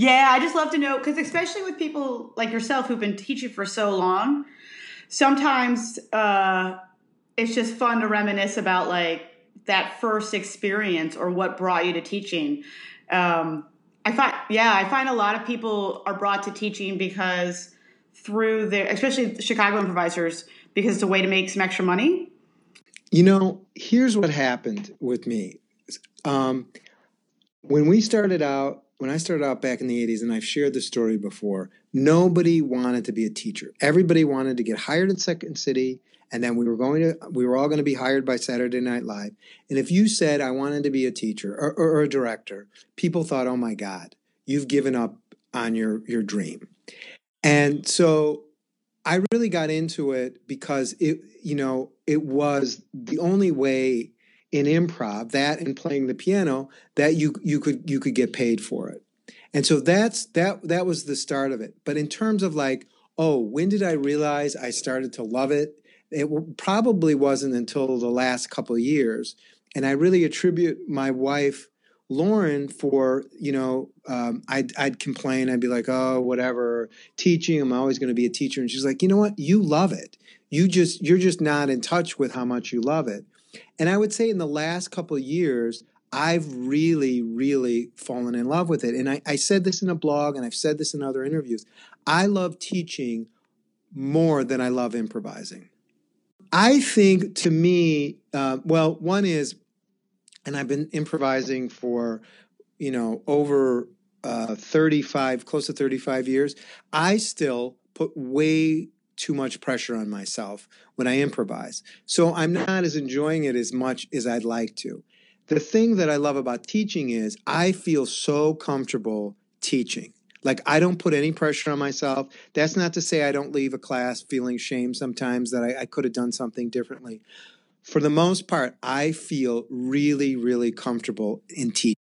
Yeah, I just love to know because especially with people like yourself who've been teaching for so long, sometimes uh, it's just fun to reminisce about like that first experience or what brought you to teaching. Um, I find, yeah, I find a lot of people are brought to teaching because through their, especially Chicago improvisers, because it's a way to make some extra money. You know, here's what happened with me. Um, when we started out, when I started out back in the 80s, and I've shared the story before, nobody wanted to be a teacher. Everybody wanted to get hired at Second City, and then we were going to we were all going to be hired by Saturday Night Live. And if you said I wanted to be a teacher or, or, or a director, people thought, "Oh my God, you've given up on your your dream." And so I really got into it because it, you know, it was the only way in improv that and playing the piano that you you could you could get paid for it. And so that's that that was the start of it. But in terms of like, oh, when did I realize I started to love it? It probably wasn't until the last couple years. And I really attribute my wife Lauren for you know um, I'd I'd complain I'd be like oh whatever teaching I'm always going to be a teacher and she's like you know what you love it you just you're just not in touch with how much you love it and I would say in the last couple years I've really really fallen in love with it and I, I said this in a blog and I've said this in other interviews I love teaching more than I love improvising I think to me uh, well one is and I've been improvising for, you know, over uh, 35, close to 35 years. I still put way too much pressure on myself when I improvise. So I'm not as enjoying it as much as I'd like to. The thing that I love about teaching is I feel so comfortable teaching. Like I don't put any pressure on myself. That's not to say I don't leave a class feeling shame sometimes that I, I could have done something differently for the most part, I feel really, really comfortable in teaching.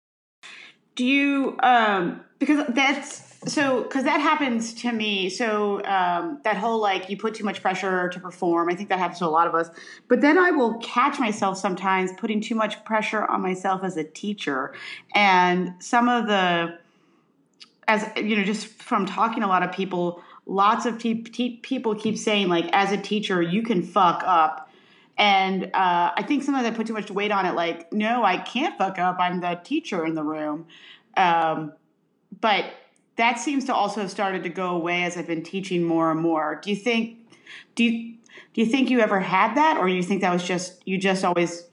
Do you, um, because that's, so, because that happens to me. So, um, that whole like you put too much pressure to perform, I think that happens to a lot of us. But then I will catch myself sometimes putting too much pressure on myself as a teacher. And some of the, as you know, just from talking to a lot of people, lots of te- te- people keep saying, like, as a teacher, you can fuck up and uh, I think sometimes I put too much weight on it. Like, no, I can't fuck up. I'm the teacher in the room. Um, but that seems to also have started to go away as I've been teaching more and more. Do you think? Do you do you think you ever had that, or do you think that was just you just always?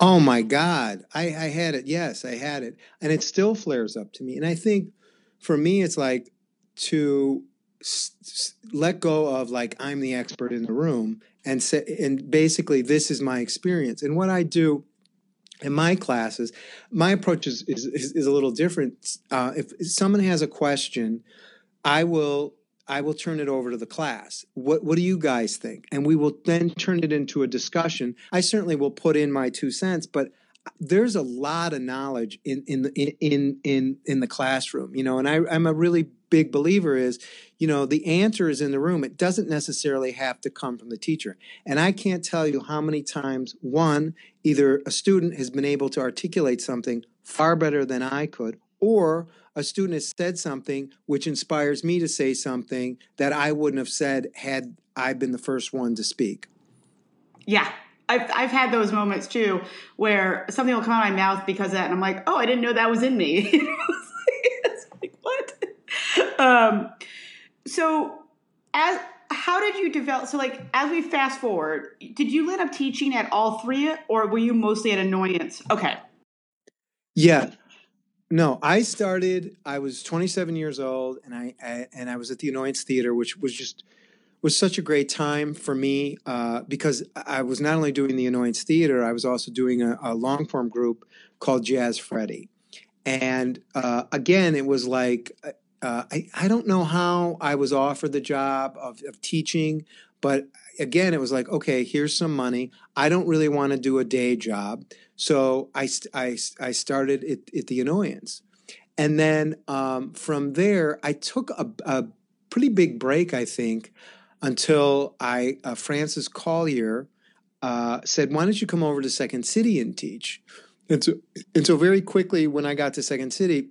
Oh my God, I, I had it. Yes, I had it, and it still flares up to me. And I think for me, it's like to let go of like I'm the expert in the room and say, and basically this is my experience. And what I do in my classes, my approach is is, is a little different. Uh, if someone has a question, I will I will turn it over to the class. What what do you guys think? And we will then turn it into a discussion. I certainly will put in my two cents, but there's a lot of knowledge in in in in in the classroom, you know. And I, I'm a really big believer is, you know, the answer is in the room. It doesn't necessarily have to come from the teacher. And I can't tell you how many times, one, either a student has been able to articulate something far better than I could, or a student has said something which inspires me to say something that I wouldn't have said had I been the first one to speak. Yeah, I've, I've had those moments too where something will come out of my mouth because of that, and I'm like, oh, I didn't know that was in me. um, so as how did you develop so like as we fast forward did you end up teaching at all three or were you mostly at annoyance? Okay. Yeah. No i started i was 27 years old and I, I and i was at the annoyance theater which was just was such a great time for me uh, because i was not only doing the annoyance theater i was also doing a, a long form group called jazz freddy. And uh, again it was like uh, I, I don't know how I was offered the job of, of teaching, but again, it was like, okay, here's some money. I don't really want to do a day job. So I, I, I started at, at the annoyance. And then um, from there, I took a, a, pretty big break, I think, until I, uh, Francis Collier uh, said, why don't you come over to Second City and teach? And so, and so very quickly, when I got to Second City,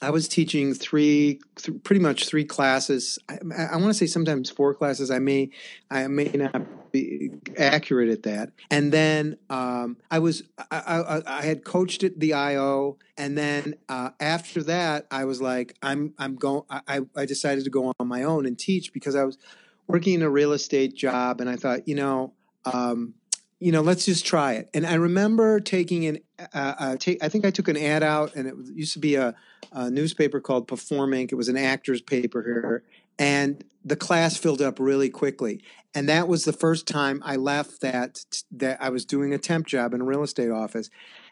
I was teaching three, th- pretty much three classes. I, I want to say sometimes four classes. I may, I may not be accurate at that. And then um, I was, I, I, I, had coached at the IO, and then uh, after that, I was like, I'm, I'm going. I, I decided to go on my own and teach because I was working in a real estate job, and I thought, you know. Um, you know, let's just try it. And I remember taking an, uh, uh, take, I think I took an ad out, and it used to be a, a newspaper called PerformInk. It was an actor's paper here, and the class filled up really quickly. And that was the first time I left that that I was doing a temp job in a real estate office,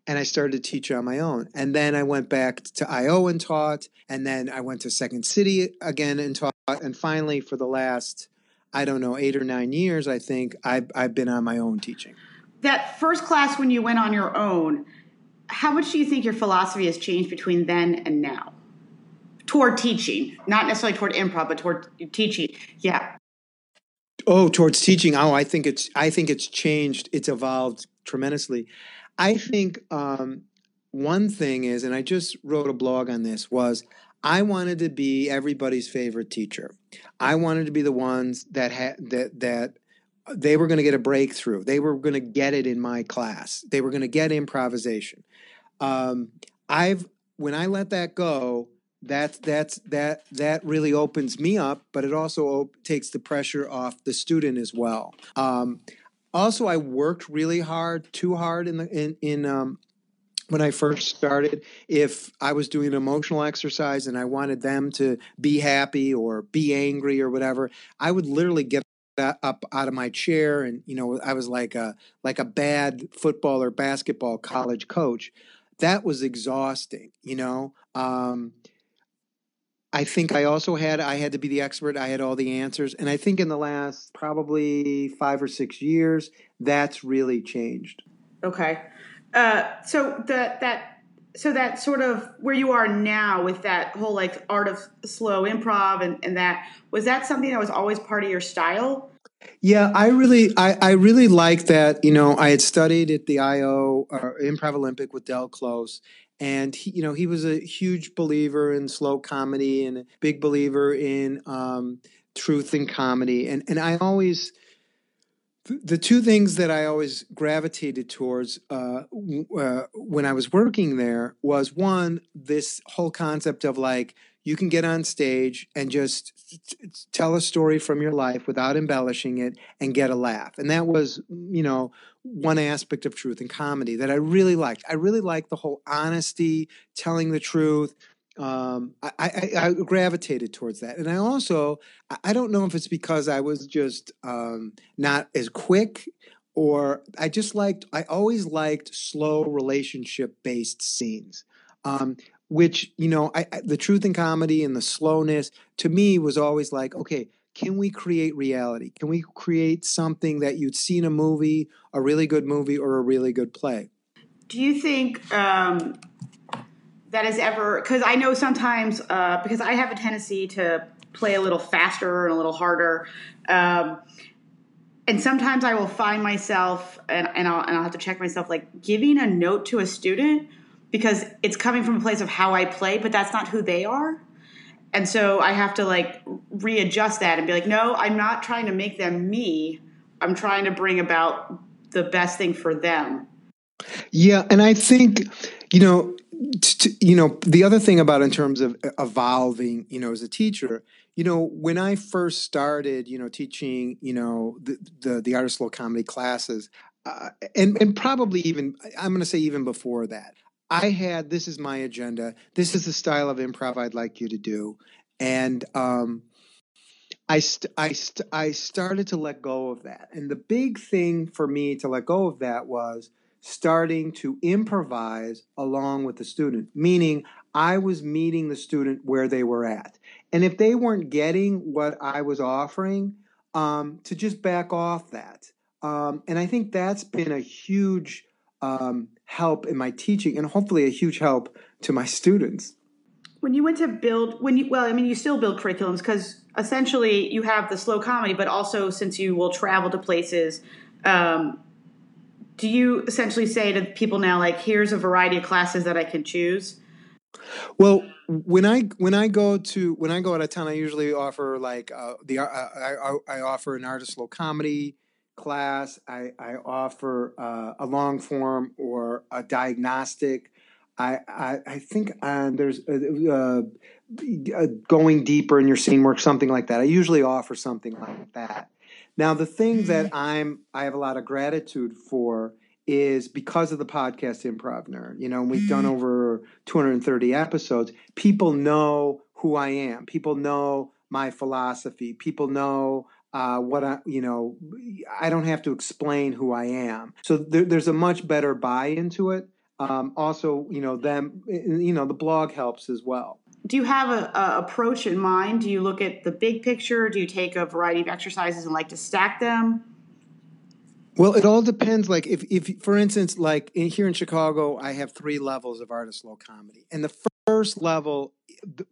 and I started to teach on my own. And then I went back to IO and taught, and then I went to Second City again and taught, and finally for the last I don't know, eight or nine years, I think I've, I've been on my own teaching. That first class when you went on your own, how much do you think your philosophy has changed between then and now? Toward teaching, not necessarily toward improv, but toward teaching. Yeah. Oh, towards teaching. Oh, I think it's I think it's changed. It's evolved tremendously. I think um, one thing is, and I just wrote a blog on this, was I wanted to be everybody's favorite teacher. I wanted to be the ones that had that that they were going to get a breakthrough. They were going to get it in my class. They were going to get improvisation. Um, I've when I let that go, that's that's that that really opens me up, but it also op- takes the pressure off the student as well. Um, also, I worked really hard, too hard in the in in um, when I first started, if I was doing an emotional exercise and I wanted them to be happy or be angry or whatever, I would literally get up out of my chair and you know I was like a like a bad football or basketball college coach. That was exhausting, you know. Um, I think I also had I had to be the expert. I had all the answers, and I think in the last probably five or six years, that's really changed. Okay. Uh, so that that so that sort of where you are now with that whole like art of slow improv and, and that was that something that was always part of your style? Yeah i really i, I really like that you know i had studied at the io uh, improv olympic with del close and he, you know he was a huge believer in slow comedy and a big believer in um, truth and comedy and and i always the two things that I always gravitated towards uh, uh, when I was working there was one, this whole concept of like you can get on stage and just t- tell a story from your life without embellishing it and get a laugh. And that was, you know, one aspect of truth and comedy that I really liked. I really liked the whole honesty, telling the truth, um, I, I, I, gravitated towards that. And I also, I don't know if it's because I was just um, not as quick or I just liked, I always liked slow relationship based scenes. Um, which, you know, I, the truth in comedy and the slowness to me was always like, okay, can we create reality? Can we create something that you'd see in a movie, a really good movie, or a really good play? Do you think um, that has ever because I know sometimes uh, because I have a tendency to play a little faster and a little harder. Um, and sometimes I will find myself, and, and, I'll, and I'll have to check myself, like giving a note to a student because it's coming from a place of how I play, but that's not who they are. And so I have to like readjust that and be like, no, I'm not trying to make them me. I'm trying to bring about the best thing for them. Yeah. And I think, you know, to, you know, the other thing about in terms of evolving, you know, as a teacher, you know, when I first started, you know, teaching, you know, the the, the art comedy classes, uh, and and probably even I'm going to say even before that, I had this is my agenda. This is the style of improv I'd like you to do, and um, I st- I st- I started to let go of that. And the big thing for me to let go of that was starting to improvise along with the student, meaning I was meeting the student where they were at. And if they weren't getting what I was offering, um, to just back off that. Um, and I think that's been a huge um, help in my teaching and hopefully a huge help to my students. When you went to build, when you, well, I mean, you still build curriculums because essentially you have the slow comedy, but also since you will travel to places, um, do you essentially say to people now like here's a variety of classes that i can choose Well, when I when I go to when I go out of town, I usually offer like uh, the uh, I, I I offer an art of slow comedy class. I I offer uh, a long form or a diagnostic. I I, think uh, there's uh, uh, uh, going deeper in your scene work, something like that. I usually offer something like that. Now, the thing that I'm I have a lot of gratitude for is because of the podcast Improv Nerd. You know, we've done over 230 episodes. People know who I am. People know my philosophy. People know uh, what I, you know, I don't have to explain who I am. So there, there's a much better buy into it. Um, also, you know, them, you know, the blog helps as well. Do you have a, a approach in mind? Do you look at the big picture? Do you take a variety of exercises and like to stack them? Well, it all depends. Like if, if for instance, like in, here in Chicago, I have three levels of art of slow comedy, and the first level,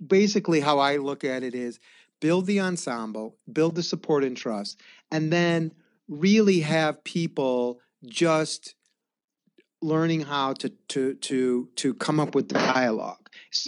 basically, how I look at it is build the ensemble, build the support and trust, and then really have people just learning how to to to to come up with the dialogue.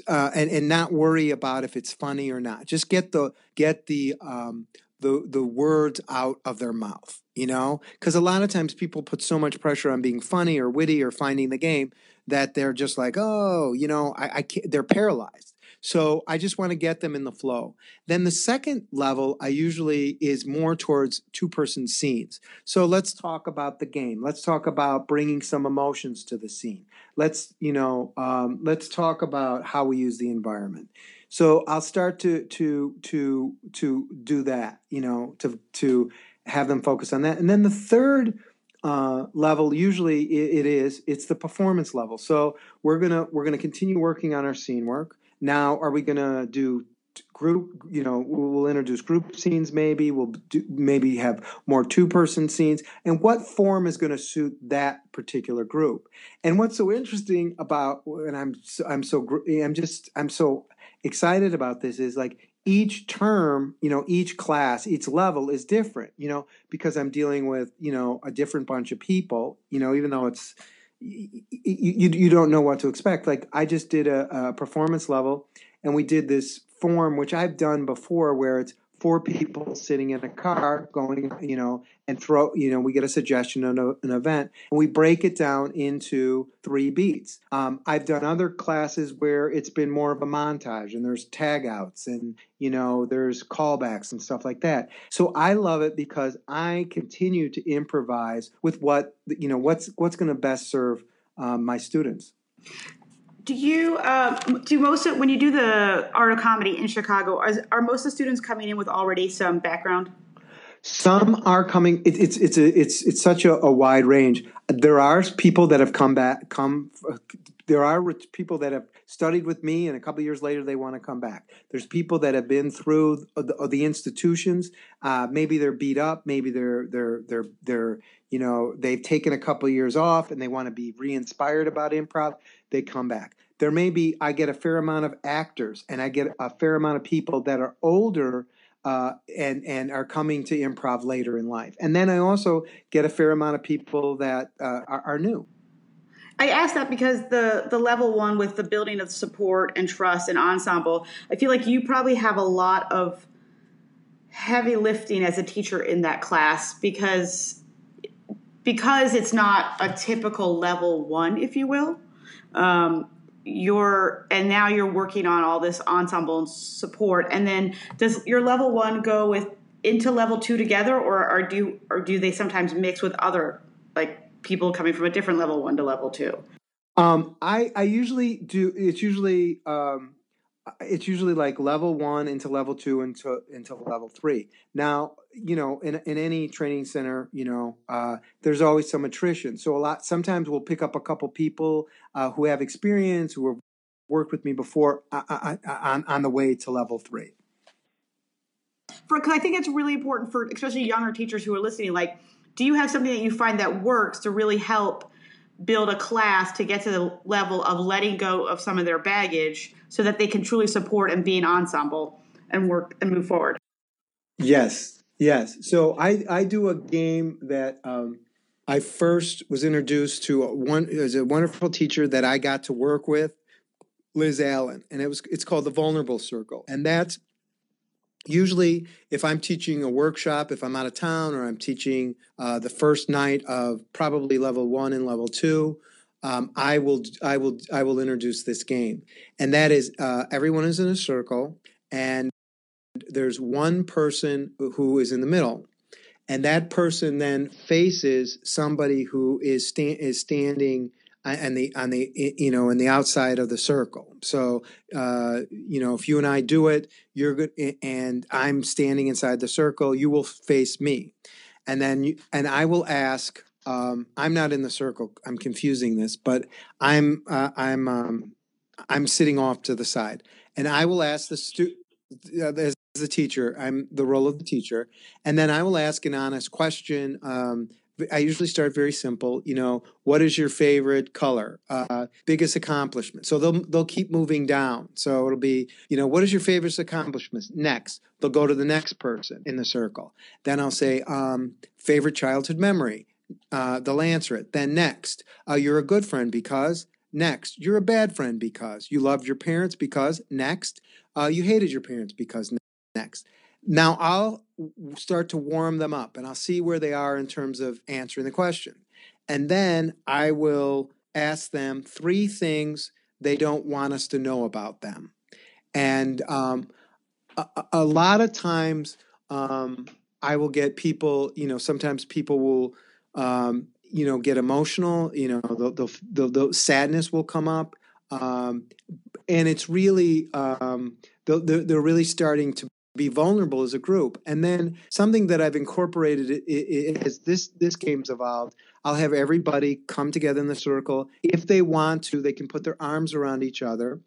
Uh, and and not worry about if it's funny or not. Just get the get the um, the the words out of their mouth you know? Because a lot of times people put so much pressure on being funny or witty or finding the game that they're just like oh you know i, I can't they're paralyzed so i just want to get them in the flow then the second level i usually is more towards two person scenes so let's talk about the game let's talk about bringing some emotions to the scene let's you know um, let's talk about how we use the environment so I'll start to to to to do that, you know, to to have them focus on that. And then the third uh, level, usually it, it is it's the performance level. So we're gonna we're gonna continue working on our scene work. Now, are we gonna do group you know we'll introduce group scenes maybe we'll do, maybe have more two person scenes and what form is going to suit that particular group? And what's so interesting about and i'm so, i'm so i'm just i'm so excited about this is like each term, you know, each class, each level is different, you know, because I'm dealing with, you know, a different bunch of people, you know, even though it's, you, you, you don't know what to expect. Like I just did a, a performance level and we did this form, which I've done before where it's four people sitting in a car going, you know, and throw, you know, we get a suggestion on a, an event and we break it down into three beats. Um, I've done other classes where it's been more of a montage and there's tag outs and, you know, there's callbacks and stuff like that. So I love it because I continue to improvise with what, you know, what's, what's going to best serve um, my students. Do you uh, do most of when you do the art of comedy in Chicago? Are, are most of the students coming in with already some background? Some are coming. It, it's it's a, it's it's such a, a, wide range. There are people that have come back. Come. There are people that have studied with me, and a couple years later they want to come back. There's people that have been through the, the institutions. Uh, maybe they're beat up. Maybe they're they're they're they're you know they've taken a couple of years off and they want to be re-inspired about improv they come back. There may be, I get a fair amount of actors and I get a fair amount of people that are older uh, and, and are coming to improv later in life. And then I also get a fair amount of people that uh, are, are new. I ask that because the the level one with the building of support and trust and ensemble, I feel like you probably have a lot of heavy lifting as a teacher in that class because because it's not a typical level one, if you will um, you're and now you're working on all this ensemble and support. And then does your level one go with into level two together or, or do or do they sometimes mix with other like people coming from a different level one to level two? Um, I, I usually do it's usually um, it's usually like level one into level two into into level three. Now, you know, in in any training center, you know, uh, there's always some attrition. So a lot sometimes we'll pick up a couple people uh, who have experience, who have worked with me before, uh, uh, uh on on the way to level three. Because I think it's really important for especially younger teachers who are listening. Like, do you have something that you find that works to really help? Build a class to get to the level of letting go of some of their baggage so that they can truly support and be an ensemble and work and move forward. Yes, yes. So I, I do a game that um, I first was introduced to one is a wonderful teacher that I got to work with Liz Allen, and it was it's called the Vulnerable Circle, and that's usually if I'm teaching a workshop, if I'm out of town, or I'm teaching uh, the first night of probably level one and level two. Um, I will, I will, I will introduce this game, and that is uh, everyone is in a circle, and there's one person who is in the middle, and that person then faces somebody who is sta- is standing on the on the you know in the outside of the circle. So uh, you know if you and I do it, you're good, and I'm standing inside the circle. You will face me, and then you, and I will ask. Um, I'm not in the circle. I'm confusing this, but I'm uh, I'm um, I'm sitting off to the side, and I will ask the student. Uh, as a teacher, I'm the role of the teacher, and then I will ask an honest question. Um, I usually start very simple. You know, what is your favorite color? Uh, biggest accomplishment. So they'll they'll keep moving down. So it'll be, you know, what is your favorite accomplishment? Next, they'll go to the next person in the circle. Then I'll say, um, favorite childhood memory. Uh, they'll answer it. Then next, uh, you're a good friend because. Next, you're a bad friend because you loved your parents because. Next, uh, you hated your parents because. Next, now I'll start to warm them up and I'll see where they are in terms of answering the question. And then I will ask them three things they don't want us to know about them. And um, a, a, lot of times um, I will get people, you know, sometimes people will, um, you know, get emotional, you know, the, the, the, the sadness will come up. Um, and it's really, um, they're, they're really starting to be vulnerable as a group. And then something that I've incorporated is this this game's evolved. I'll have everybody come together in the circle. If they want to, they can put their arms around each other.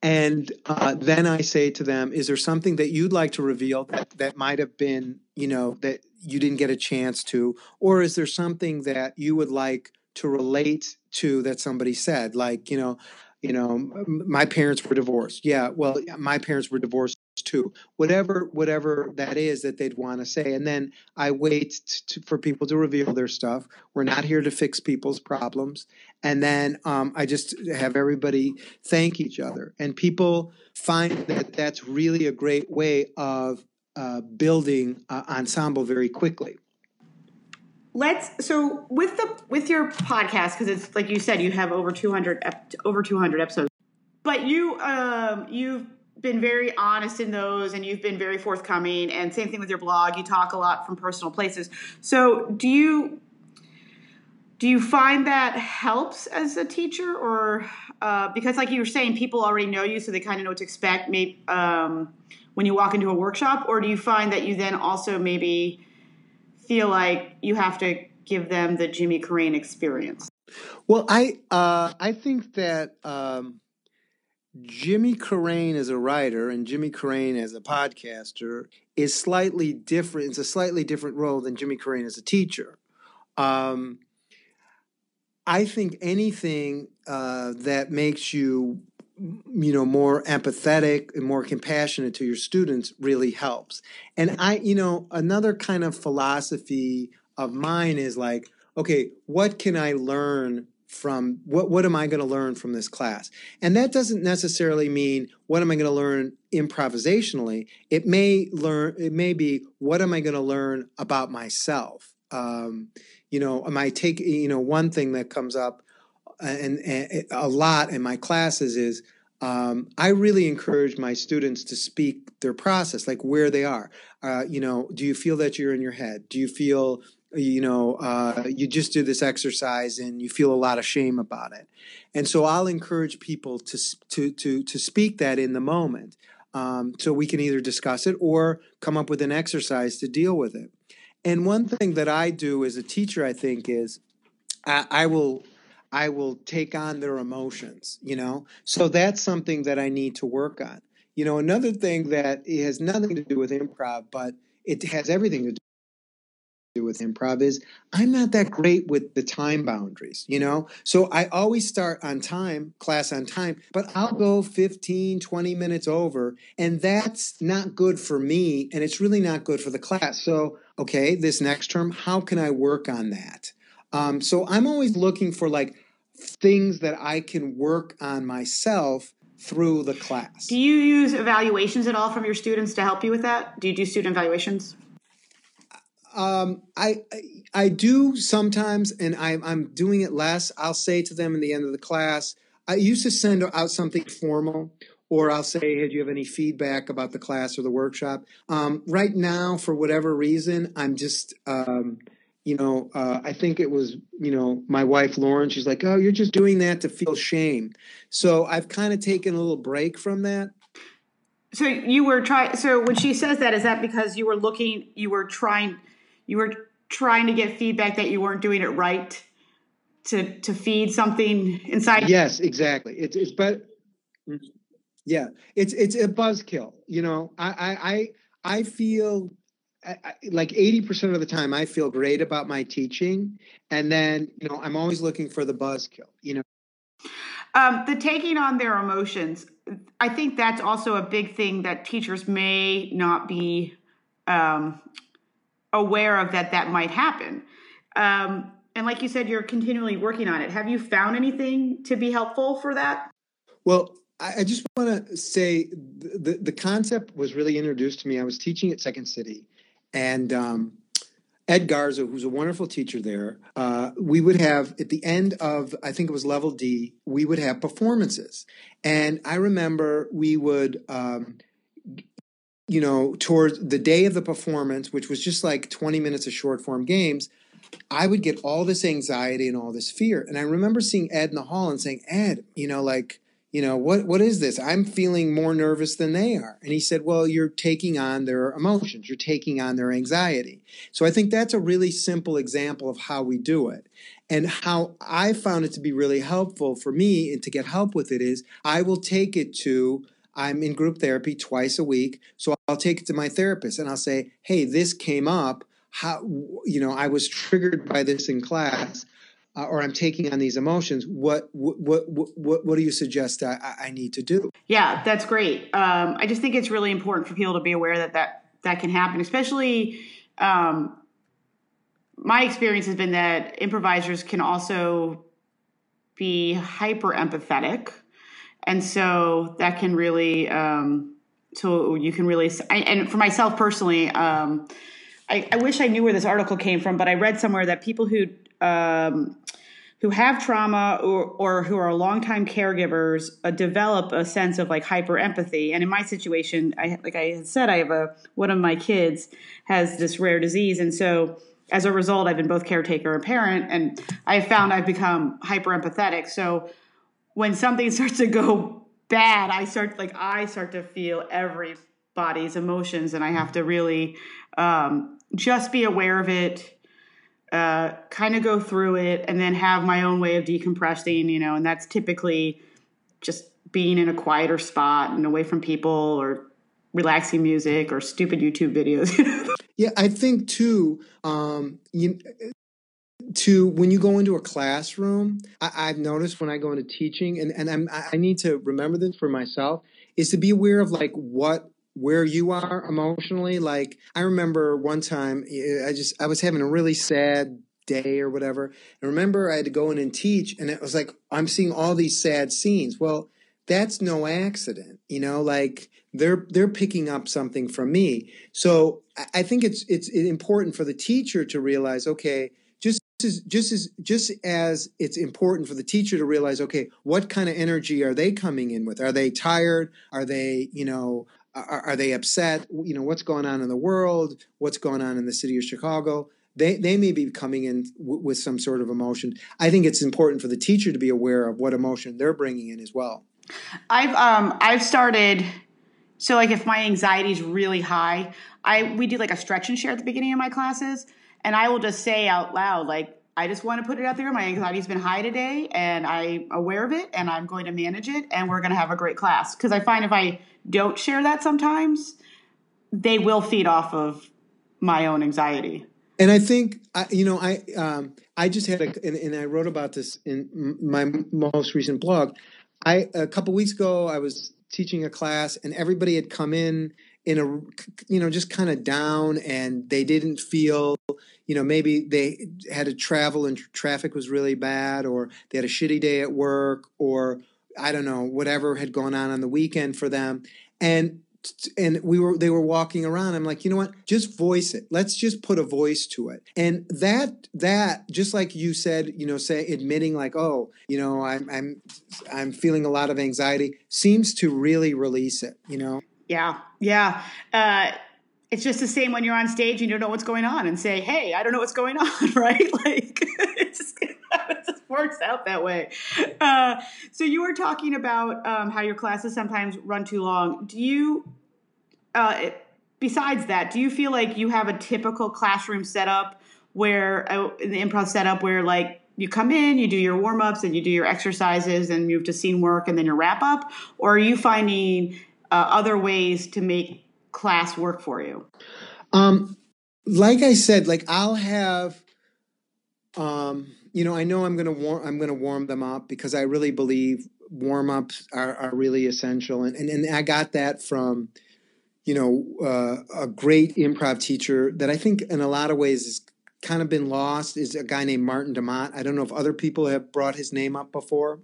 And uh, then I say to them, is there something that you'd like to reveal that, that might have been, you know, that you didn't get a chance to? Or is there something that you would like to relate to that somebody said? Like, you know, you know, my parents were divorced. Yeah, well, my parents were divorced too. Whatever, whatever that is that they'd want to say, and then I wait to, for people to reveal their stuff. We're not here to fix people's problems, and then um, I just have everybody thank each other, and people find that that's really a great way of uh, building uh, ensemble very quickly let's so with the with your podcast because it's like you said you have over 200 over 200 episodes but you um you've been very honest in those and you've been very forthcoming and same thing with your blog you talk a lot from personal places so do you do you find that helps as a teacher or uh, because like you were saying people already know you so they kind of know what to expect maybe um, when you walk into a workshop or do you find that you then also maybe feel like you have to give them the Jimmy Carrane experience? Well, I uh, I think that um, Jimmy Carrane as a writer and Jimmy Carrane as a podcaster is slightly different. It's a slightly different role than Jimmy Carrane as a teacher. Um, I think anything uh, that makes you you know more empathetic and more compassionate to your students really helps and i you know another kind of philosophy of mine is like okay what can i learn from what what am i going to learn from this class and that doesn't necessarily mean what am i going to learn improvisationally it may learn it may be what am i going to learn about myself um, you know am i taking you know one thing that comes up and, and a lot in my classes is um, I really encourage my students to speak their process, like where they are. Uh, you know, do you feel that you're in your head? Do you feel, you know, uh, you just do this exercise and you feel a lot of shame about it? And so I'll encourage people to to to to speak that in the moment, um, so we can either discuss it or come up with an exercise to deal with it. And one thing that I do as a teacher, I think, is I, I will I will take on their emotions, you know? So that's something that I need to work on. You know, another thing that has nothing to do with improv, but it has everything to do with improv is I'm not that great with the time boundaries, you know? So I always start on time, class on time, but I'll go 15, 20 minutes over, and that's not good for me, and it's really not good for the class. So, okay, this next term, how can I work on that? Um, so I'm always looking for like things that I can work on myself through the class. Do you use evaluations at all from your students to help you with that? Do you do student evaluations? Um, I, I do sometimes, and I, I'm doing it less. I'll say to them in the end of the class. I used to send out something formal, or I'll say, "Hey, do you have any feedback about the class or the workshop?" Um, right now, for whatever reason, I'm just. Um, you know, uh, I think it was, you know, my wife Lauren. She's like, "Oh, you're just doing that to feel shame." So I've kind of taken a little break from that. So you were trying. So when she says that, is that because you were looking, you were trying, you were trying to get feedback that you weren't doing it right to to feed something inside? Yes, exactly. It's it's but yeah, it's it's a buzzkill. You know, I I I, I feel I, like 80% of the time I feel great about my teaching and then you know I'm always looking for the buzzkill you know um, the taking on their emotions I think that's also a big thing that teachers may not be um, aware of that that might happen um, and like you said you're continually working on it have you found anything to be helpful for that well I just want to say the, the concept was really introduced to me. I was teaching at Second City, and um, Ed Garza, who's a wonderful teacher there, uh, we would have at the end of I think it was level D, we would have performances, and I remember we would. Um, you know, towards the day of the performance, which was just like 20 minutes of short form games, I would get all this anxiety and all this fear. And I remember seeing Ed in the hall and saying, Ed, you know, like, you know what what is this? I'm feeling more nervous than they are. And he said well you're taking on their emotions. You're taking on their anxiety. So i think that's a really simple example of how we do it. And how i found it to be really helpful for me and to get help with it is i will take it to i'm in group therapy twice a week so i'll take it to my therapist and i'll say hey this came up how you know i was triggered by this in class uh, or I'm taking on these emotions, what what what what, what do you suggest I, I need to do? Yeah, that's great. Um, I just think it's really important for people to be aware that that that can happen, especially. Um, my experience has been that improvisers can also be hyper empathetic, and so that can really. Um, so you can really, I, and for myself personally, um, I, I, wish I knew where this article came from, but I read somewhere that people who um, who have trauma or, or who are longtime caregivers uh, develop a sense of like hyper empathy. And in my situation, I like I said, I have a one of my kids has this rare disease, and so as a result, I've been both caretaker and parent, and I found I've become hyper empathetic. So when something starts to go bad, I start like I start to feel everybody's emotions, and I have to really um, just be aware of it uh, kind of go through it and then have my own way of decompressing, you know, and that's typically just being in a quieter spot and away from people or relaxing music or stupid YouTube videos. yeah, I think too, um, you, to when you go into a classroom, I, have noticed when I go into teaching, and, and I'm, I need to remember this for myself, is to be aware of like what where you are emotionally. Like I remember one time I just I was having a really sad day or whatever. And remember I had to go in and teach and it was like I'm seeing all these sad scenes. Well, that's no accident, you know, like they're they're picking up something from me. So I think it's it's important for the teacher to realize, okay, as just as just as it's important for the teacher to realize, okay, what kind of energy are they coming in with? Are they tired? Are they, you know, are, are they upset? You know, what's going on in the world? What's going on in the city of Chicago? They, they may be coming in w- with some sort of emotion. I think it's important for the teacher to be aware of what emotion they're bringing in as well. I've um I've started so like if my anxiety is really high, I we do like a stretch and share at the beginning of my classes, and I will just say out loud like I just want to put it out there. My anxiety's been high today, and I'm aware of it, and I'm going to manage it, and we're going to have a great class. Because I find if I don't share that sometimes, they will feed off of my own anxiety. And I think you know I um, I just had a and, and, I wrote about this in my most recent blog. I a couple weeks ago I was teaching a class and everybody had come in in a you know just kind of down and they didn't feel you know maybe they had to travel and traffic was really bad or they had a shitty day at work or i don't know whatever had gone on on the weekend for them. And and we were they were walking around. I'm like you know what? Just voice it. Let's just put a voice to it. And that that just like you said you know say admitting like oh you know i'm i'm i'm feeling a lot of anxiety seems to really release it you know yeah yeah. Uh it's just the same when you're on stage and you don't know what's going on and say hey i don't know what's going on right? Like it just, it just works out that way. Uh, so you were talking about um, how your classes sometimes run too long. Do you uh, besides that, do you feel like you have a typical classroom setup where uh, in the improv setup where like you come in, you do your warm ups, and you do your exercises, and move to scene work, and then your wrap up, or are you finding uh, other ways to make class work for you? Um, like I said, like I'll have, um, you know, I know I'm gonna warm, I'm gonna warm them up because I really believe warm ups are, are really essential, and, and and I got that from you know, uh, a great improv teacher that I think in a lot of ways has kind of been lost is a guy named Martin de Maat. I don't know if other people have brought his name up before.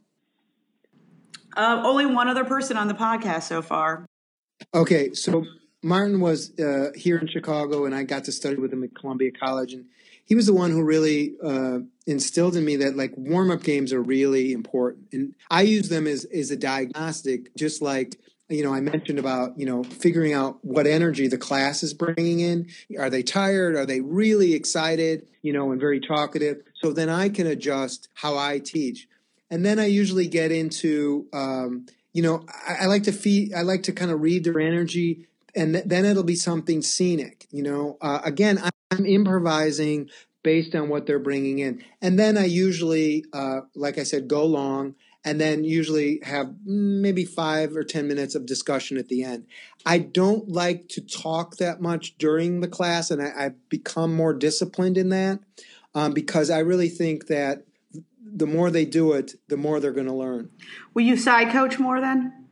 Uh, only one other person on the podcast so far. Okay, so Martin was uh, here in Chicago, and I got to study with him at Columbia College, and he was the one who really uh, instilled in me that like warm up games are really important, and I use them as as a diagnostic, just like you know, I mentioned about, you know, figuring out what energy the class is bringing in. Are they tired? Are they really excited, you know, and very talkative? So then I can adjust how I teach. And then I usually get into, um, you know, I, I, like to feed, I like to kind of read their energy and th- then it'll be something scenic, you know. Uh, again, I'm improvising based on what they're bringing in. And then I usually, uh, like I said, go long and then usually have maybe five or 10 minutes of discussion at the end. I don't like to talk that much during the class, and I, have become more disciplined in that um, because I really think that the more they do it, the more they're going to learn. Will you side coach more then?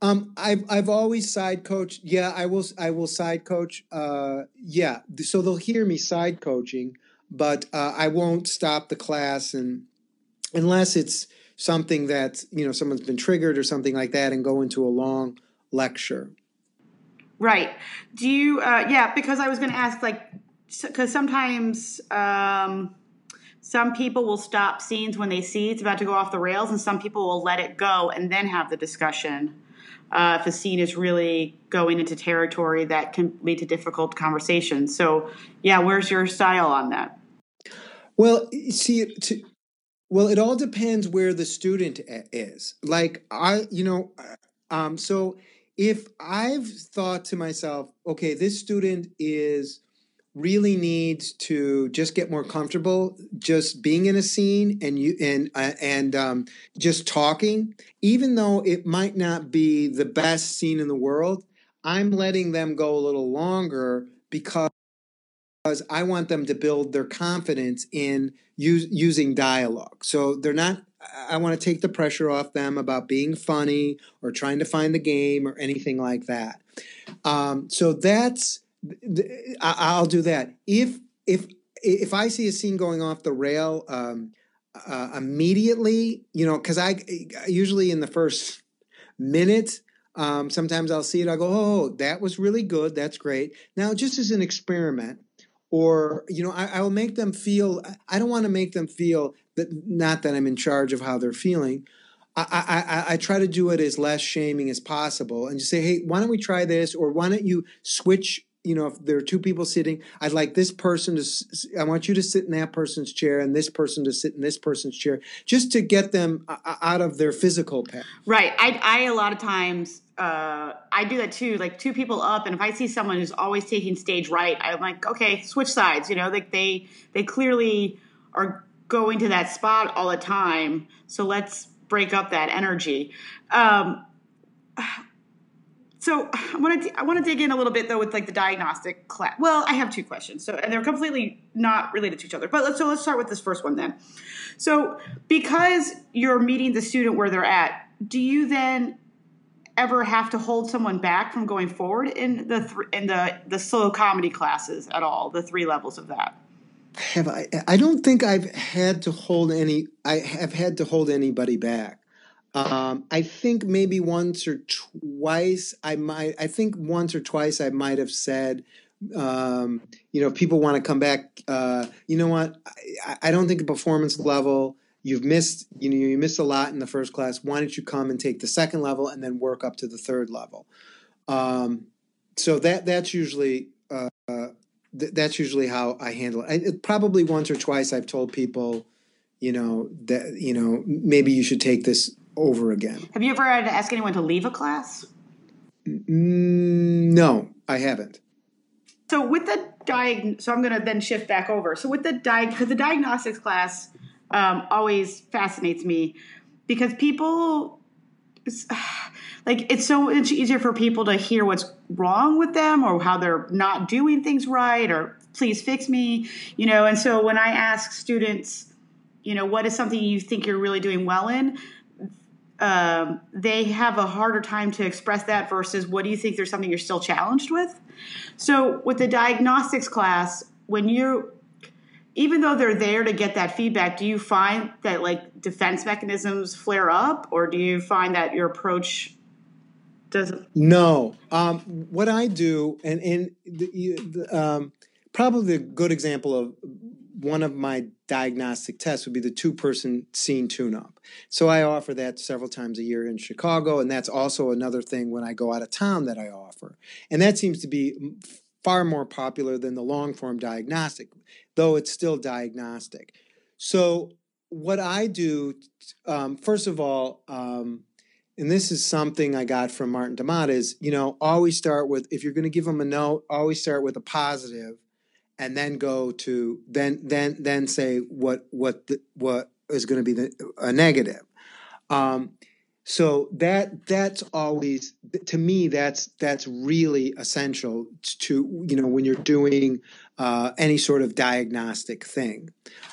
Um, I've I've always side coached. Yeah, I will. I will side coach. Uh, yeah, so they'll hear me side coaching, but uh, I won't stop the class and unless it's something that you know someone's been triggered or something like that and go into a long lecture right do you uh, yeah because i was going to ask like because sometimes um, some people will stop scenes when they see it's about to go off the rails and some people will let it go and then have the discussion uh, if a scene is really going into territory that can lead to difficult conversations so yeah where's your style on that well see to, well, it all depends where the student is. Like I, you know, uh, um, so if I've thought to myself, okay, this student is really needs to just get more comfortable just being in a scene and you and uh, and um, just talking even though it might not be the best scene in the world i'm letting them go a little longer because I want them to build their confidence in use, using dialogue. So they're not, I want to take the pressure off them about being funny or trying to find the game or anything like that. Um, so that's, I'll do that. If, if, if I see a scene going off the rail, um, uh, immediately, you know, because I usually in the first minute, um, sometimes I'll see it. I go, oh, that was really good. That's great. Now, just as an experiment, or you know I, I, will make them feel i don't want to make them feel that not that i'm in charge of how they're feeling I, I, I try to do it as less shaming as possible and just say hey why don't we try this or why don't you switch you know if there are two people sitting i'd like this person to i want you to sit in that person's chair and this person to sit in this person's chair just to get them out of their physical path right i, I a lot of times uh, I do that too. Like two people up, and if I see someone who's always taking stage right, I'm like, okay, switch sides. You know, like they they clearly are going to that spot all the time. So let's break up that energy. Um, so I want to I want to dig in a little bit though with like the diagnostic class. Well, I have two questions. So and they're completely not related to each other. But let's so let's start with this first one then. So because you're meeting the student where they're at, do you then ever have to hold someone back from going forward in the th- in the the slow comedy classes at all? The three levels of that. Have I? I don't think I've had to hold any. I have had to hold anybody back. Um, I think maybe once or twice I might. I think once or twice I might have said, um, you know, if people want to come back. Uh, you know what? I, I don't think a performance level. You've missed. You know, you missed a lot in the first class. Why don't you come and take the second level and then work up to the third level? Um, so that that's usually. Uh, th- that's usually how I handle it. I, it. Probably once or twice I've told people, you know, that you know maybe you should take this over again. Have you ever had to ask anyone to leave a class? Mm, no, I haven't. So with the diag, so I'm going to then shift back over. So with the diag, because the diagnostics class um, always fascinates me because people like it's so much easier for people to hear what's wrong with them or how they're not doing things right or please fix me you know and so when i ask students you know what is something you think you're really doing well in um, they have a harder time to express that versus what do you think there's something you're still challenged with so with the diagnostics class when you even though they're there to get that feedback, do you find that like defense mechanisms flare up, or do you find that your approach doesn't? No. Um, what I do, and and the, the, um, probably a good example of one of my diagnostic tests would be the two-person scene tune-up. So I offer that several times a year in Chicago, and that's also another thing when I go out of town that I offer, and that seems to be far more popular than the long form diagnostic, though it's still diagnostic. So, what I do, um, first of all, um, and this is something I got from Martin de Maat, is you know always start with if you're going to give them a note, always start with a positive, and then go to then then then say what what the, what is going to be the, a negative. Um, so that that's always to me that's that's really essential to you know when you're doing uh, any sort of diagnostic thing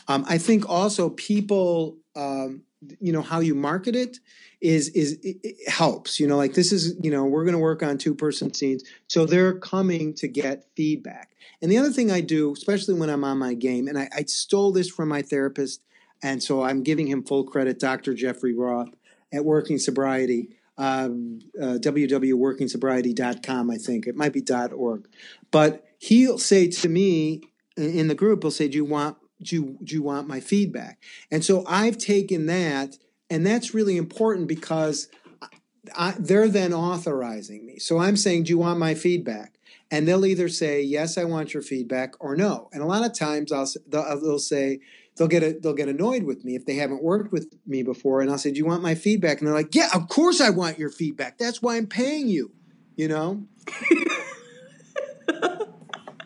um, i think also people um, you know how you market it is is it, it helps you know like this is you know we're going to work on two person scenes so they're coming to get feedback and the other thing i do especially when i'm on my game and i, I stole this from my therapist and so i'm giving him full credit dr jeffrey roth at Working Sobriety, um, uh, www.workingsobriety.com, I think. It might be .org. But he'll say to me in the group, he'll say, do you want, do you, do you want my feedback? And so I've taken that, and that's really important because I, they're then authorizing me. So I'm saying, do you want my feedback? And they'll either say, yes, I want your feedback, or no. And a lot of times I'll, they'll, they'll say, they'll get a, they'll get annoyed with me if they haven't worked with me before, and I'll say, "Do you want my feedback?" And they're like, "Yeah, of course I want your feedback. That's why I'm paying you." You know.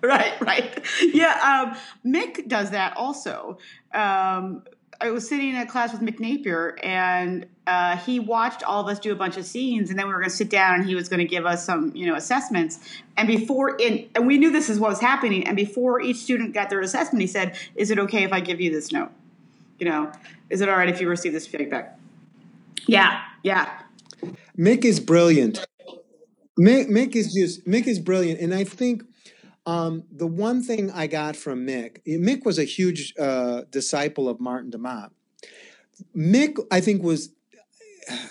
right, right. Yeah, um, Mick does that also. Um, I was sitting in a class with Mick Napier, and uh, he watched all of us do a bunch of scenes, and then we were going to sit down, and he was going to give us some, you know, assessments. And before, in, and we knew this is what was happening. And before each student got their assessment, he said, "Is it okay if I give you this note? You know, is it all right if you receive this feedback?" Yeah, yeah. Mick is brilliant. Mick, Mick is just Mick is brilliant, and I think um, the one thing I got from Mick, Mick was a huge uh, disciple of Martin de Maat. Mick, I think, was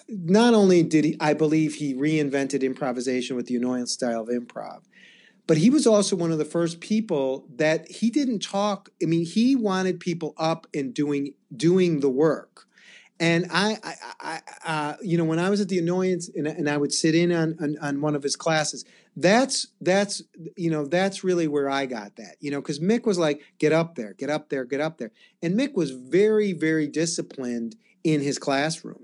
not only did he, I believe he reinvented improvisation with the annoyance style of improv, but he was also one of the first people that he didn't talk. I mean, he wanted people up and doing doing the work. And I, I, I uh, you know, when I was at the annoyance and, and I would sit in on, on, on one of his classes, that's that's you know that's really where I got that you know because Mick was like get up there get up there get up there and Mick was very very disciplined in his classroom.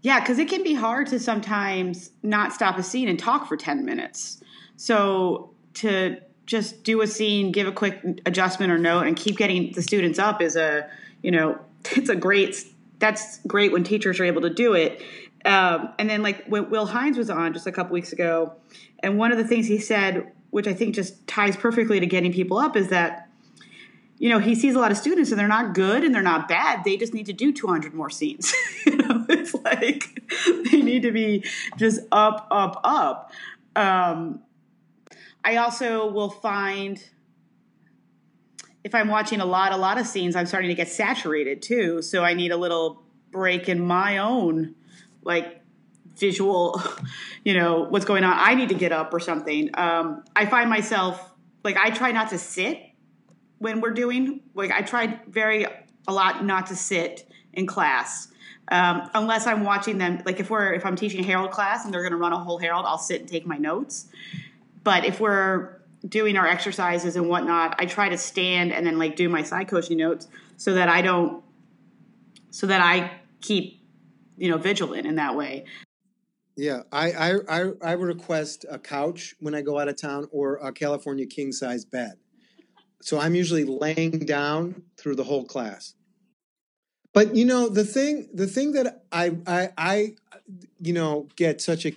Yeah, because it can be hard to sometimes not stop a scene and talk for ten minutes. So to just do a scene, give a quick adjustment or note, and keep getting the students up is a you know it's a great that's great when teachers are able to do it. Um, and then like when Will Hines was on just a couple weeks ago, and one of the things he said, which I think just ties perfectly to getting people up, is that you know, he sees a lot of students and they're not good and they're not bad. They just need to do 200 more scenes. you know, it's like they need to be just up, up, up. Um, I also will find if I'm watching a lot, a lot of scenes, I'm starting to get saturated too. So I need a little break in my own like visual, you know, what's going on. I need to get up or something. Um, I find myself like I try not to sit when we're doing like I try very a lot not to sit in class um, unless I'm watching them. Like if we're if I'm teaching a Harold class and they're going to run a whole Harold, I'll sit and take my notes. But if we're doing our exercises and whatnot, I try to stand and then like do my side coaching notes so that I don't so that I keep you know vigilant in that way. Yeah, I, I I I request a couch when I go out of town or a California king size bed. So I'm usually laying down through the whole class. But you know the thing the thing that I I I you know get such a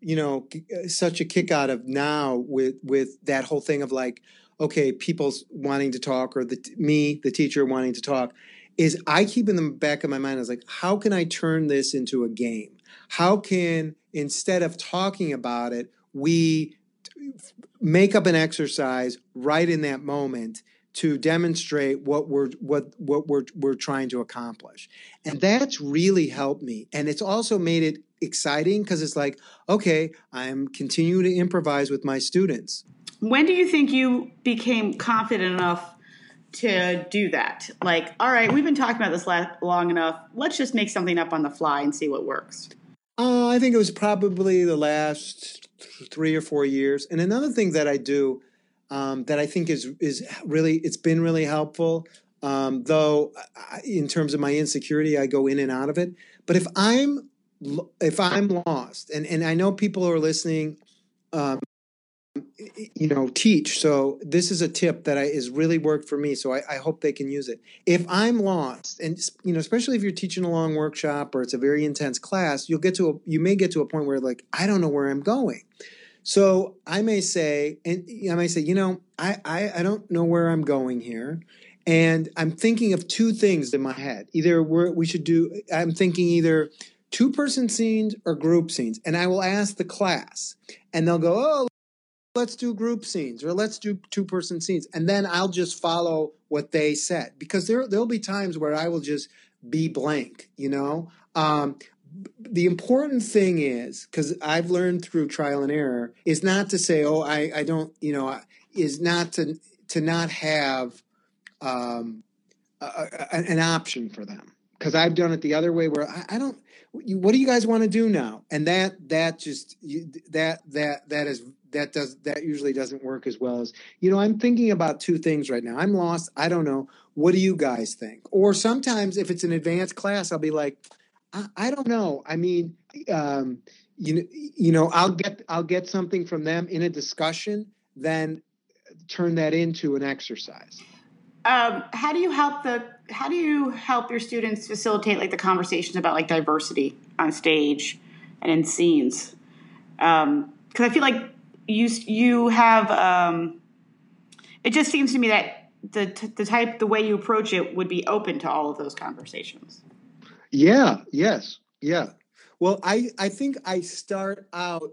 you know such a kick out of now with with that whole thing of like okay people's wanting to talk or the me the teacher wanting to talk is I keep in the back of my mind I was like how can I turn this into a game how can instead of talking about it we make up an exercise right in that moment to demonstrate what we're what what we're we're trying to accomplish? And that's really helped me. And it's also made it exciting because it's like okay i'm continuing to improvise with my students. When do you think you became confident enough to do that? Like all right we've been talking about this long enough. Let's just make something up on the fly and see what works uh, i think it was probably the last three or four years. And another thing that I do um, that I think is is really it's been really helpful. Um, though I, in terms of my insecurity, I go in and out of it. But if I'm if I'm lost, and and I know people are listening, um, you know, teach. So this is a tip that I, is really worked for me. So I, I hope they can use it. If I'm lost, and you know, especially if you're teaching a long workshop or it's a very intense class, you'll get to a, you may get to a point where like I don't know where I'm going. So I may say, and I may say, you know, I, I, I don't know where I'm going here. And I'm thinking of two things in my head. Either we're, we should do, I'm thinking either two person scenes or group scenes. And I will ask the class, and they'll go, oh, let's do group scenes or let's do two person scenes and then i'll just follow what they said because there there'll be times where i will just be blank you know? Um, the important thing is because i've learned through trial and error is not to say oh i i don't you know is not to to not have um, a, a, an option for them. Because i've done it the other way where i, I don't what do you guys want to do now? And that that just that that that is that does that usually doesn't work as well as you know i'm thinking about two things right now. I'm lost. I don't know. What do you guys think? Or sometimes if it's an advanced class i'll be like i, I don't know. I mean um, you know you know i'll get i'll get something from them in a discussion then turn that into an exercise. Um, how do you help the how do you help your students facilitate like the conversations about like diversity on stage and in scenes? Because um, i feel like you you have um, it just seems to me that the the type the way you approach it would be open to all of those conversations. Yeah yes yeah. Well i i think i start out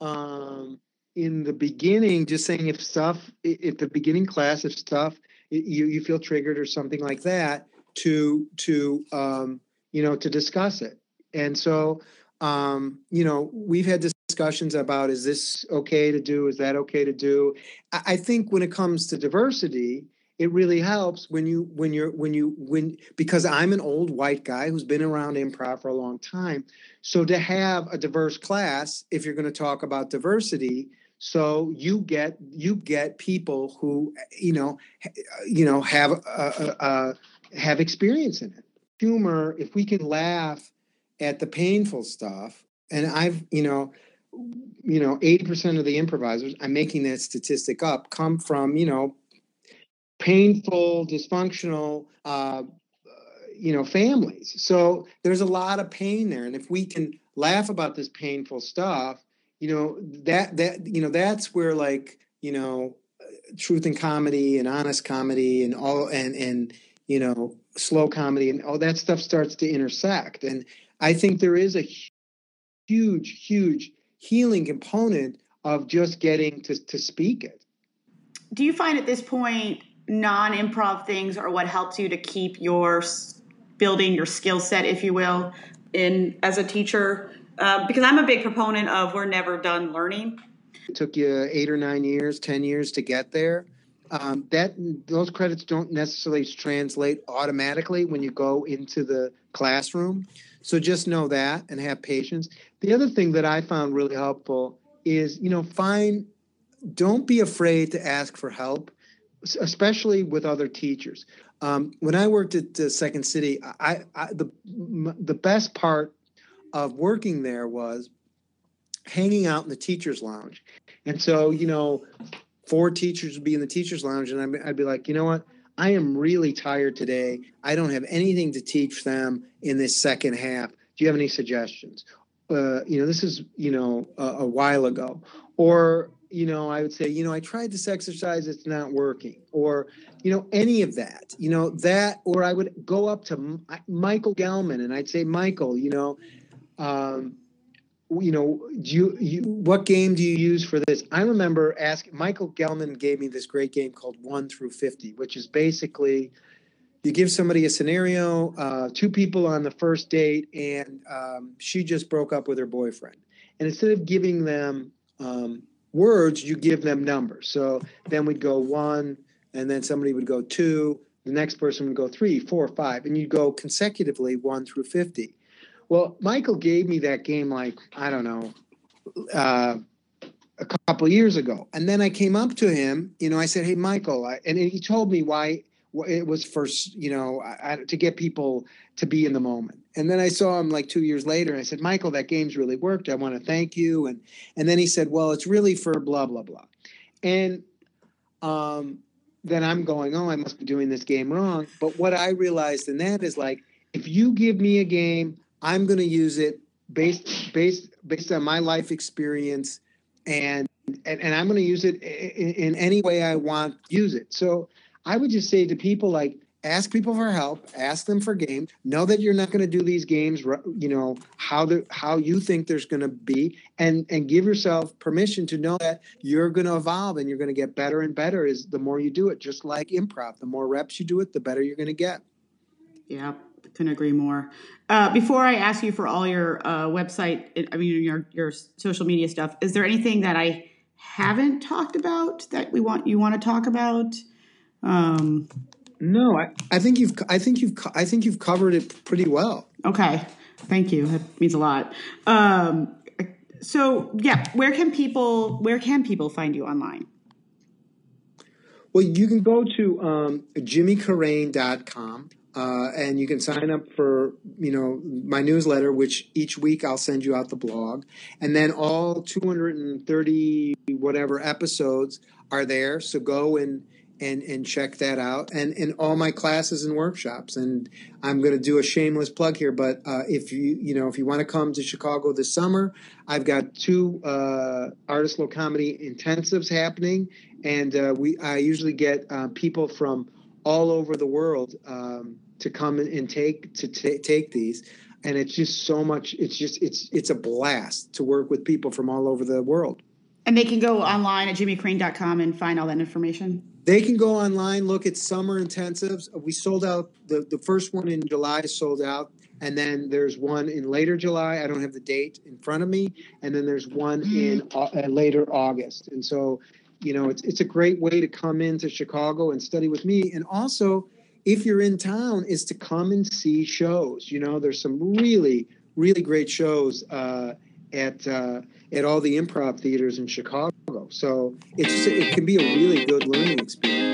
um in the beginning just saying if stuff if the beginning class if stuff you you feel triggered or something like that to to um you know to discuss it. And so um, you know, we've had discussions about is this okay to do? Is that okay to do? I think when it comes to diversity, it really helps when you when you're when you when because I'm an old white guy who's been around improv for a long time. So to have a diverse class, if you're going to talk about diversity, so you get you get people who you know you know have uh, uh, have experience in it. Humor, if we can laugh at the painful stuff and i've you know you know 80% of the improvisers i'm making that statistic up come from you know painful dysfunctional uh, you know families. So there's a lot of pain there and if we can laugh about this painful stuff you know that that you know that's where like you know truth and comedy and honest comedy and all and and you know slow comedy and all that stuff starts to intersect and i think there is a huge huge healing component of just getting to, to speak it. Do you find at this point non-improv things are what helps you to keep your building your skill set if you will in as a teacher? Uh, because i'm a big proponent of we're never done learning. It took you eight or nine years ten years to get there um, that those credits don't necessarily translate automatically when you go into the classroom. So just know that and have patience. The other thing that I found really helpful is, you know, find don't be afraid to ask for help, especially with other teachers. Um, when I worked at uh, Second City, I, I the the best part of working there was hanging out in the teachers lounge. And so, you know, four teachers would be in the teachers lounge and I'd, I'd be like you know what? I am really tired today. I don't have anything to teach them in this second half. Do you have any suggestions? Uh, you know this is you know a, a while ago. Or you know i would say you know i tried this exercise it's not working. Or you know any of that you know that or i would go up to M- michael gelman and i'd say michael you know um, you know, do you, you, what game do you use for this? I remember asking Michael Gelman gave me this great game called One Through Fifty, which is basically you give somebody a scenario, uh, two people on the first date, and um, she just broke up with her boyfriend, and instead of giving them um, words, you give them numbers. So then we'd go one, and then somebody would go two, the next person would go three, four, five, and you'd go consecutively one through fifty well, Michael gave me that game like I don't know uh, a couple years ago, and then I came up to him. You know, I said, "Hey, Michael," and he told me why it was first. You know, I, to get people to be in the moment. And then I saw him like two years later, and I said, "Michael, that game's really worked. I want to thank you." And and then he said, "Well, it's really for blah blah blah," and um, then I'm going, "Oh, I must be doing this game wrong." But what I realized in that is like, if you give me a game I'm going to use it based based based on my life experience, and and, and I'm going to use it in, in any way I want use it. So I would just say to people like ask people for help ask them for games know that you're not going to do these games you know how the how you think there's going to be and and give yourself permission to know that you're going to evolve and you're going to get better and better is the more you do it just like improv. The more reps you do it the better you're going to get. Yeah couldn't agree more. Uh, before I ask you for all your uh, website, I mean your your social media stuff, is there anything that I haven't talked about that we want you want to talk about? Um, no, I, I think you've I think you've I think you've covered it pretty well. Okay, thank you. That means a lot. Um, so yeah, where can people where can people find you online? Well, you can go to um, jimmycarrane.com uh, and you can sign up for you know my newsletter, which each week I'll send you out the blog, and then all 230 whatever episodes are there. So go and and and check that out, and and all my classes and workshops. And I'm going to do a shameless plug here, but uh, if you you know if you want to come to Chicago this summer, I've got two uh, art of slow comedy intensives happening, and uh, we I usually get uh, people from all over the world. Um, to come and take to t- take these. And it's just so much it's just it's it's a blast to work with people from all over the world. And they can go online at jimmycarrane.com and find all that information? They can go online look at summer intensives. We sold out the, the first one in july sold out. And then there's one in later july i don't have the date in front of me. And then there's one in uh, later august. And so you know it's, it's a great way to come into chicago and study with me. And also if you're in town is to come and see shows. You know there's some really really great shows uh, at uh, at all the improv theaters in chicago. So it's it can be a really good learning experience